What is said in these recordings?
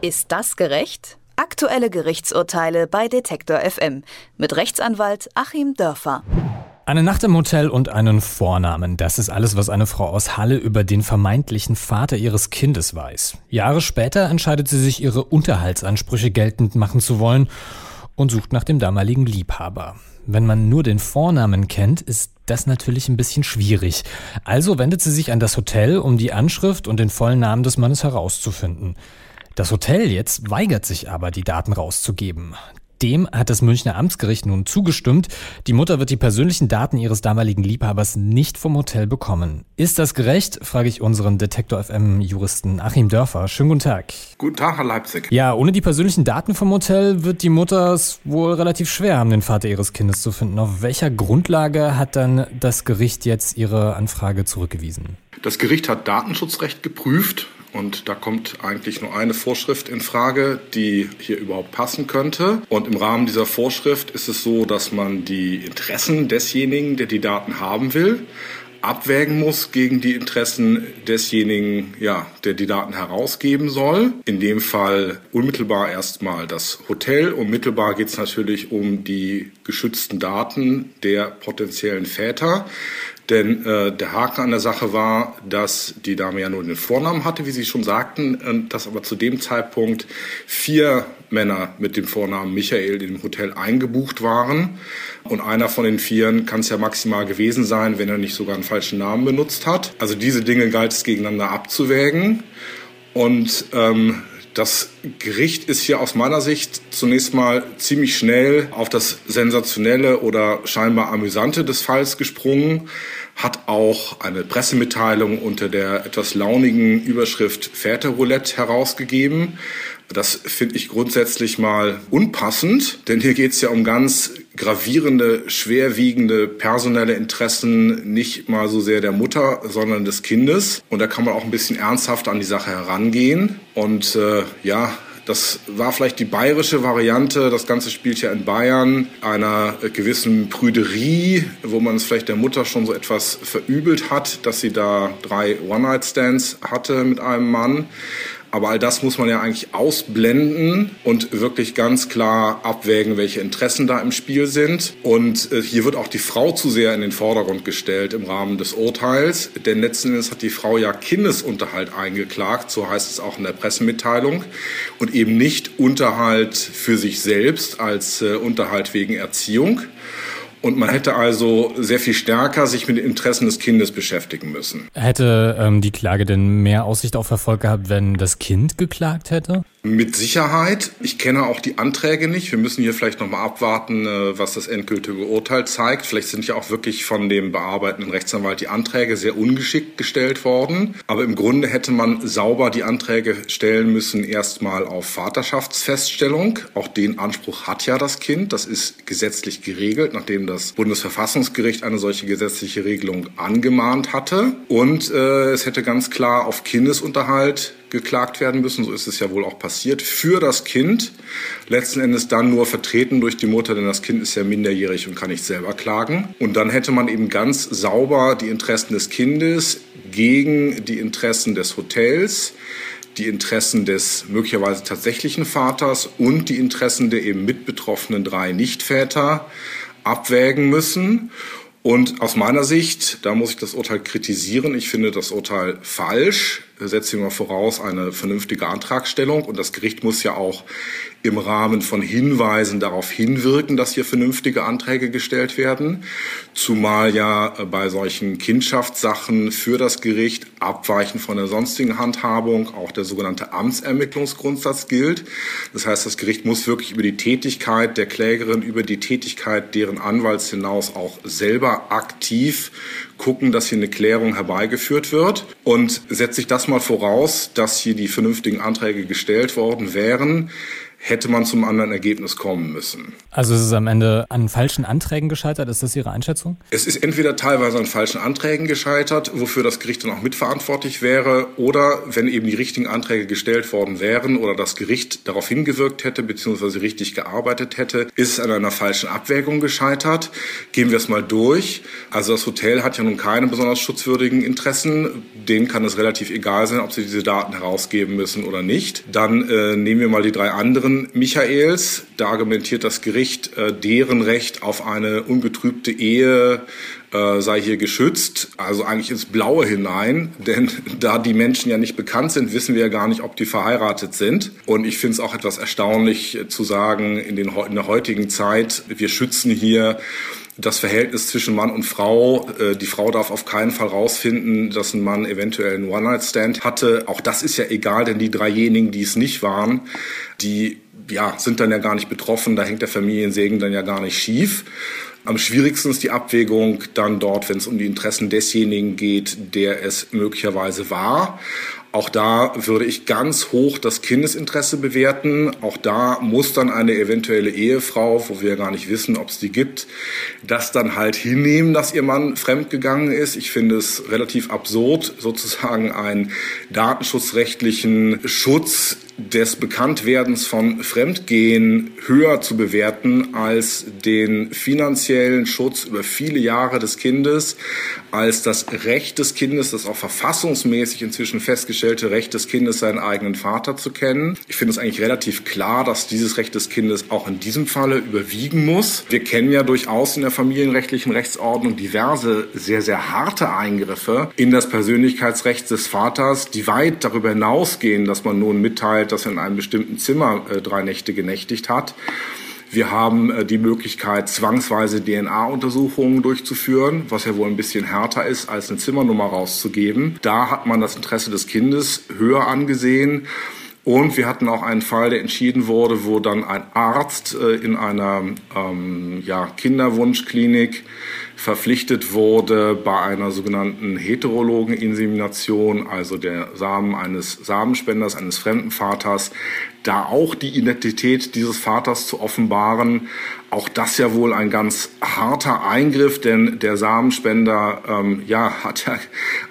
Ist das gerecht? Aktuelle Gerichtsurteile bei Detektor FM mit Rechtsanwalt Achim Dörfer. Eine Nacht im Hotel und einen Vornamen. Das ist alles, was eine Frau aus Halle über den vermeintlichen Vater ihres Kindes weiß. Jahre später entscheidet sie sich, ihre Unterhaltsansprüche geltend machen zu wollen und sucht nach dem damaligen Liebhaber. Wenn man nur den Vornamen kennt, ist das natürlich ein bisschen schwierig. Also wendet sie sich an das Hotel, um die Anschrift und den vollen Namen des Mannes herauszufinden. Das Hotel jetzt weigert sich aber, die Daten rauszugeben. Dem hat das Münchner Amtsgericht nun zugestimmt. Die Mutter wird die persönlichen Daten ihres damaligen Liebhabers nicht vom Hotel bekommen. Ist das gerecht? frage ich unseren Detektor FM Juristen Achim Dörfer. Schönen guten Tag. Guten Tag, Herr Leipzig. Ja, ohne die persönlichen Daten vom Hotel wird die Mutter es wohl relativ schwer haben, den Vater ihres Kindes zu finden. Auf welcher Grundlage hat dann das Gericht jetzt ihre Anfrage zurückgewiesen? Das Gericht hat Datenschutzrecht geprüft und da kommt eigentlich nur eine Vorschrift in Frage, die hier überhaupt passen könnte. Und im Rahmen dieser Vorschrift ist es so, dass man die Interessen desjenigen, der die Daten haben will, abwägen muss gegen die Interessen desjenigen, ja, der die Daten herausgeben soll. In dem Fall unmittelbar erstmal das Hotel. Unmittelbar geht es natürlich um die geschützten Daten der potenziellen Väter. Denn äh, der Haken an der Sache war, dass die Dame ja nur den Vornamen hatte, wie Sie schon sagten, dass aber zu dem Zeitpunkt vier Männer mit dem Vornamen Michael in dem Hotel eingebucht waren. Und einer von den Vieren kann es ja maximal gewesen sein, wenn er nicht sogar einen falschen Namen benutzt hat. Also diese Dinge galt es gegeneinander abzuwägen. Und ähm, das Gericht ist hier aus meiner Sicht zunächst mal ziemlich schnell auf das Sensationelle oder scheinbar Amüsante des Falls gesprungen, hat auch eine Pressemitteilung unter der etwas launigen Überschrift Väterroulette herausgegeben. Das finde ich grundsätzlich mal unpassend, denn hier geht es ja um ganz gravierende, schwerwiegende personelle Interessen nicht mal so sehr der Mutter, sondern des Kindes. Und da kann man auch ein bisschen ernsthaft an die Sache herangehen. Und äh, ja, das war vielleicht die bayerische Variante. Das Ganze spielt ja in Bayern einer gewissen Prüderie, wo man es vielleicht der Mutter schon so etwas verübelt hat, dass sie da drei One-Night-Stands hatte mit einem Mann. Aber all das muss man ja eigentlich ausblenden und wirklich ganz klar abwägen, welche Interessen da im Spiel sind. Und äh, hier wird auch die Frau zu sehr in den Vordergrund gestellt im Rahmen des Urteils. Denn letzten Endes hat die Frau ja Kindesunterhalt eingeklagt, so heißt es auch in der Pressemitteilung. Und eben nicht Unterhalt für sich selbst als äh, Unterhalt wegen Erziehung. Und man hätte also sehr viel stärker sich mit den Interessen des Kindes beschäftigen müssen. Hätte ähm, die Klage denn mehr Aussicht auf Erfolg gehabt, wenn das Kind geklagt hätte? Mit Sicherheit. Ich kenne auch die Anträge nicht. Wir müssen hier vielleicht nochmal abwarten, äh, was das endgültige Urteil zeigt. Vielleicht sind ja auch wirklich von dem bearbeitenden Rechtsanwalt die Anträge sehr ungeschickt gestellt worden. Aber im Grunde hätte man sauber die Anträge stellen müssen, erstmal auf Vaterschaftsfeststellung. Auch den Anspruch hat ja das Kind. Das ist gesetzlich geregelt, nachdem das Bundesverfassungsgericht eine solche gesetzliche Regelung angemahnt hatte. Und äh, es hätte ganz klar auf Kindesunterhalt geklagt werden müssen, so ist es ja wohl auch passiert, für das Kind, letzten Endes dann nur vertreten durch die Mutter, denn das Kind ist ja minderjährig und kann nicht selber klagen. Und dann hätte man eben ganz sauber die Interessen des Kindes gegen die Interessen des Hotels, die Interessen des möglicherweise tatsächlichen Vaters und die Interessen der eben mitbetroffenen drei Nichtväter abwägen müssen. Und aus meiner Sicht, da muss ich das Urteil kritisieren, ich finde das Urteil falsch setzt immer voraus eine vernünftige Antragstellung. Und das Gericht muss ja auch im Rahmen von Hinweisen darauf hinwirken, dass hier vernünftige Anträge gestellt werden. Zumal ja bei solchen Kindschaftssachen für das Gericht abweichend von der sonstigen Handhabung auch der sogenannte Amtsermittlungsgrundsatz gilt. Das heißt, das Gericht muss wirklich über die Tätigkeit der Klägerin, über die Tätigkeit deren Anwalts hinaus auch selber aktiv gucken, dass hier eine Klärung herbeigeführt wird. Und setzt sich das mal voraus, dass hier die vernünftigen Anträge gestellt worden wären, hätte man zum anderen Ergebnis kommen müssen. Also es ist am Ende an falschen Anträgen gescheitert, ist das Ihre Einschätzung? Es ist entweder teilweise an falschen Anträgen gescheitert, wofür das Gericht dann auch mitverantwortlich wäre, oder wenn eben die richtigen Anträge gestellt worden wären oder das Gericht darauf hingewirkt hätte bzw. richtig gearbeitet hätte, ist es an einer falschen Abwägung gescheitert. Gehen wir es mal durch. Also das Hotel hat ja nun keine besonders schutzwürdigen Interessen. Denen kann es relativ egal sein, ob sie diese Daten herausgeben müssen oder nicht. Dann äh, nehmen wir mal die drei anderen Michaels. Da argumentiert das Gericht, äh, deren Recht auf eine ungetrübte Ehe äh, sei hier geschützt, also eigentlich ins Blaue hinein, denn da die Menschen ja nicht bekannt sind, wissen wir ja gar nicht, ob die verheiratet sind. Und ich finde es auch etwas erstaunlich zu sagen, in, den, in der heutigen Zeit, wir schützen hier das Verhältnis zwischen Mann und Frau. Äh, die Frau darf auf keinen Fall rausfinden, dass ein Mann eventuell einen One-Night-Stand hatte. Auch das ist ja egal, denn die dreijenigen, die es nicht waren, die ja, sind dann ja gar nicht betroffen. Da hängt der Familiensegen dann ja gar nicht schief. Am schwierigsten ist die Abwägung dann dort, wenn es um die Interessen desjenigen geht, der es möglicherweise war. Auch da würde ich ganz hoch das Kindesinteresse bewerten. Auch da muss dann eine eventuelle Ehefrau, wo wir gar nicht wissen, ob es die gibt, das dann halt hinnehmen, dass ihr Mann fremdgegangen ist. Ich finde es relativ absurd, sozusagen einen datenschutzrechtlichen Schutz des Bekanntwerdens von Fremdgehen höher zu bewerten als den finanziellen Schutz über viele Jahre des Kindes, als das Recht des Kindes, das auch verfassungsmäßig inzwischen festgestellte Recht des Kindes, seinen eigenen Vater zu kennen. Ich finde es eigentlich relativ klar, dass dieses Recht des Kindes auch in diesem Falle überwiegen muss. Wir kennen ja durchaus in der familienrechtlichen Rechtsordnung diverse sehr, sehr harte Eingriffe in das Persönlichkeitsrecht des Vaters, die weit darüber hinausgehen, dass man nun mitteilt, dass er in einem bestimmten Zimmer äh, drei Nächte genächtigt hat. Wir haben äh, die Möglichkeit, zwangsweise DNA-Untersuchungen durchzuführen, was ja wohl ein bisschen härter ist, als eine Zimmernummer rauszugeben. Da hat man das Interesse des Kindes höher angesehen. Und wir hatten auch einen Fall, der entschieden wurde, wo dann ein Arzt äh, in einer ähm, ja, Kinderwunschklinik verpflichtet wurde, bei einer sogenannten heterologen Insemination, also der Samen eines Samenspenders, eines fremden Vaters, da auch die Identität dieses Vaters zu offenbaren. Auch das ja wohl ein ganz harter Eingriff, denn der Samenspender ähm, ja, hat ja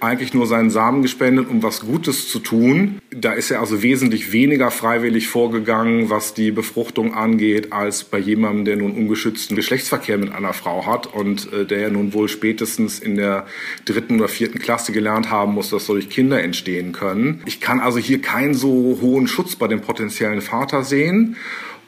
eigentlich nur seinen Samen gespendet, um was Gutes zu tun. Da ist er also wesentlich weniger freiwillig vorgegangen, was die Befruchtung angeht, als bei jemandem, der nun ungeschützten Geschlechtsverkehr mit einer Frau hat und äh, der ja nun wohl spätestens in der dritten oder vierten Klasse gelernt haben muss, dass solche Kinder entstehen können. Ich kann also hier keinen so hohen Schutz bei dem potenziellen Vater sehen.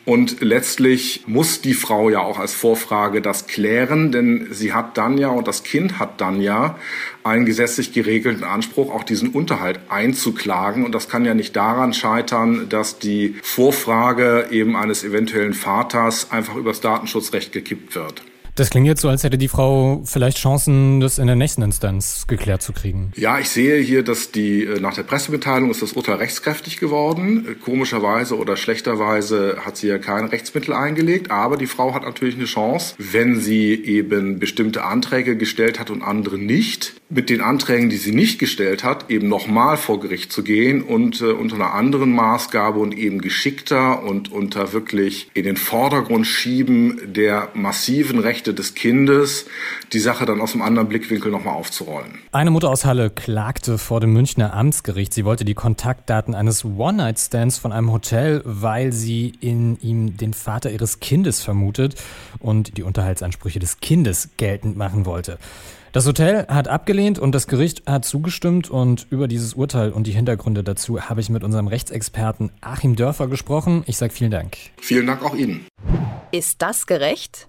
Und letztlich muss die Frau ja auch als Vorfrage das klären, denn sie hat dann ja und das Kind hat dann ja einen gesetzlich geregelten Anspruch, auch diesen Unterhalt einzuklagen. Und das kann ja nicht daran scheitern, dass die Vorfrage eben eines eventuellen Vaters einfach übers Datenschutzrecht gekippt wird. Das klingt jetzt so, als hätte die Frau vielleicht Chancen, das in der nächsten Instanz geklärt zu kriegen. Ja, ich sehe hier, dass die äh, nach der Pressemitteilung ist das Urteil rechtskräftig geworden. Äh, komischerweise oder schlechterweise hat sie ja keine Rechtsmittel eingelegt, aber die Frau hat natürlich eine Chance, wenn sie eben bestimmte Anträge gestellt hat und andere nicht, mit den Anträgen, die sie nicht gestellt hat, eben nochmal vor Gericht zu gehen und äh, unter einer anderen Maßgabe und eben geschickter und unter wirklich in den Vordergrund schieben der massiven Rechte Rechte des Kindes, die Sache dann aus einem anderen Blickwinkel nochmal aufzurollen. Eine Mutter aus Halle klagte vor dem Münchner Amtsgericht. Sie wollte die Kontaktdaten eines One-Night-Stands von einem Hotel, weil sie in ihm den Vater ihres Kindes vermutet und die Unterhaltsansprüche des Kindes geltend machen wollte. Das Hotel hat abgelehnt und das Gericht hat zugestimmt und über dieses Urteil und die Hintergründe dazu habe ich mit unserem Rechtsexperten Achim Dörfer gesprochen. Ich sage vielen Dank. Vielen Dank auch Ihnen. Ist das gerecht?